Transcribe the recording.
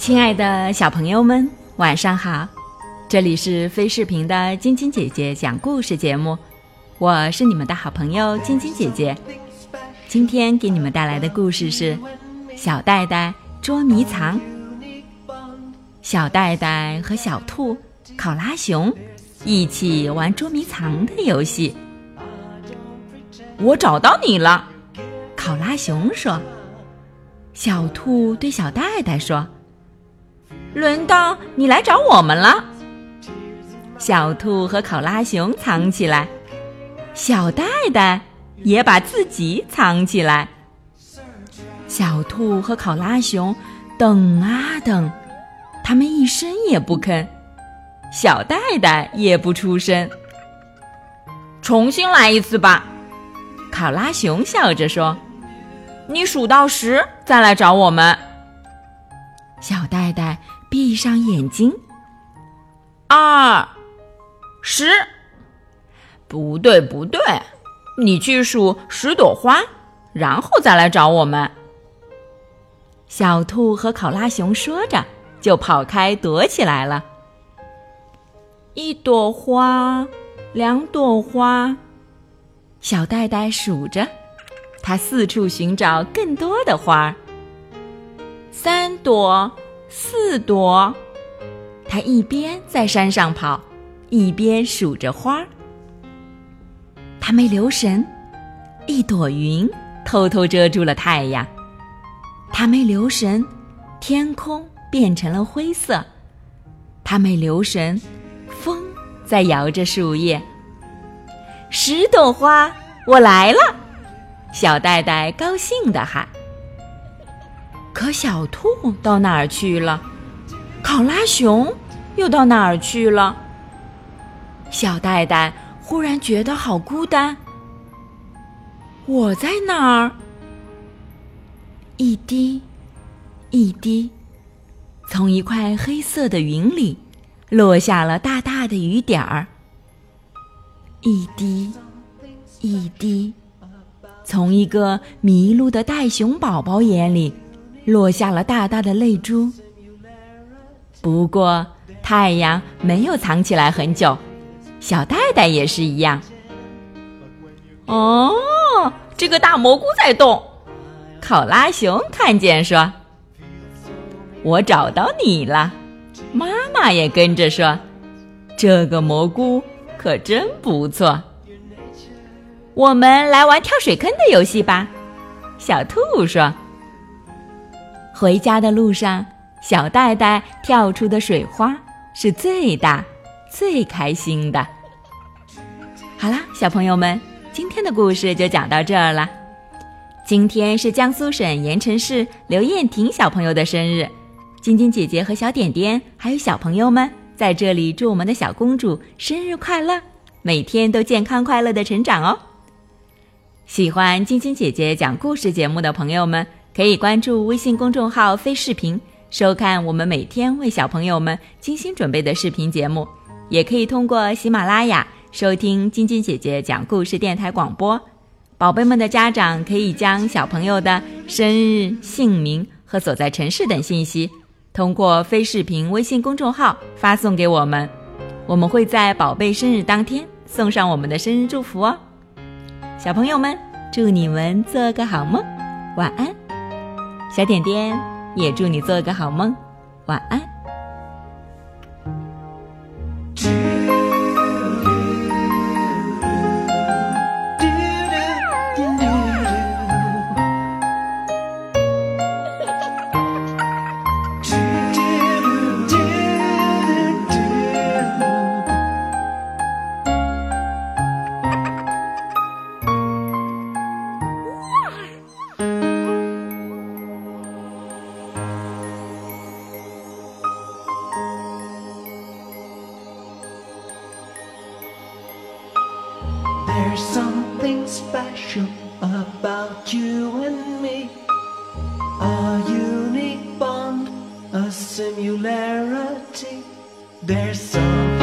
亲爱的小朋友们，晚上好！这里是飞视频的晶晶姐姐讲故事节目，我是你们的好朋友晶晶姐姐。今天给你们带来的故事是《小戴戴捉迷藏》。小戴戴和小兔、考拉熊一起玩捉迷藏的游戏。我找到你了，考拉熊说。小兔对小戴戴说：“轮到你来找我们了。”小兔和考拉熊藏起来，小袋袋也把自己藏起来。小兔和考拉熊等啊等，他们一声也不吭，小袋袋也不出声。重新来一次吧，考拉熊笑着说。你数到十再来找我们。小袋袋闭上眼睛。二，十，不对不对，你去数十朵花，然后再来找我们。小兔和考拉熊说着，就跑开躲起来了。一朵花，两朵花，小袋袋数着。他四处寻找更多的花儿，三朵，四朵。他一边在山上跑，一边数着花。他没留神，一朵云偷偷遮住了太阳。他没留神，天空变成了灰色。他没留神，风在摇着树叶。十朵花，我来了。小戴戴高兴地喊：“小兔到哪儿去了？考拉熊又到哪儿去了？”小袋袋忽然觉得好孤单。我在哪儿？一滴，一滴，从一块黑色的云里落下了大大的雨点儿。一滴，一滴。从一个迷路的袋熊宝宝眼里，落下了大大的泪珠。不过太阳没有藏起来很久，小袋袋也是一样。哦，这个大蘑菇在动，考拉熊看见说：“我找到你了。”妈妈也跟着说：“这个蘑菇可真不错。”我们来玩跳水坑的游戏吧，小兔说。回家的路上，小袋袋跳出的水花是最大、最开心的。好啦，小朋友们，今天的故事就讲到这儿了。今天是江苏省盐城市刘艳婷小朋友的生日，晶晶姐姐和小点点还有小朋友们在这里祝我们的小公主生日快乐，每天都健康快乐的成长哦。喜欢晶晶姐姐讲故事节目的朋友们，可以关注微信公众号“飞视频”，收看我们每天为小朋友们精心准备的视频节目。也可以通过喜马拉雅收听晶晶姐姐讲故事电台广播。宝贝们的家长可以将小朋友的生日、姓名和所在城市等信息，通过飞视频微信公众号发送给我们，我们会在宝贝生日当天送上我们的生日祝福哦。小朋友们，祝你们做个好梦，晚安。小点点也祝你做个好梦，晚安。There's something special about you and me. A unique bond, a similarity. There's something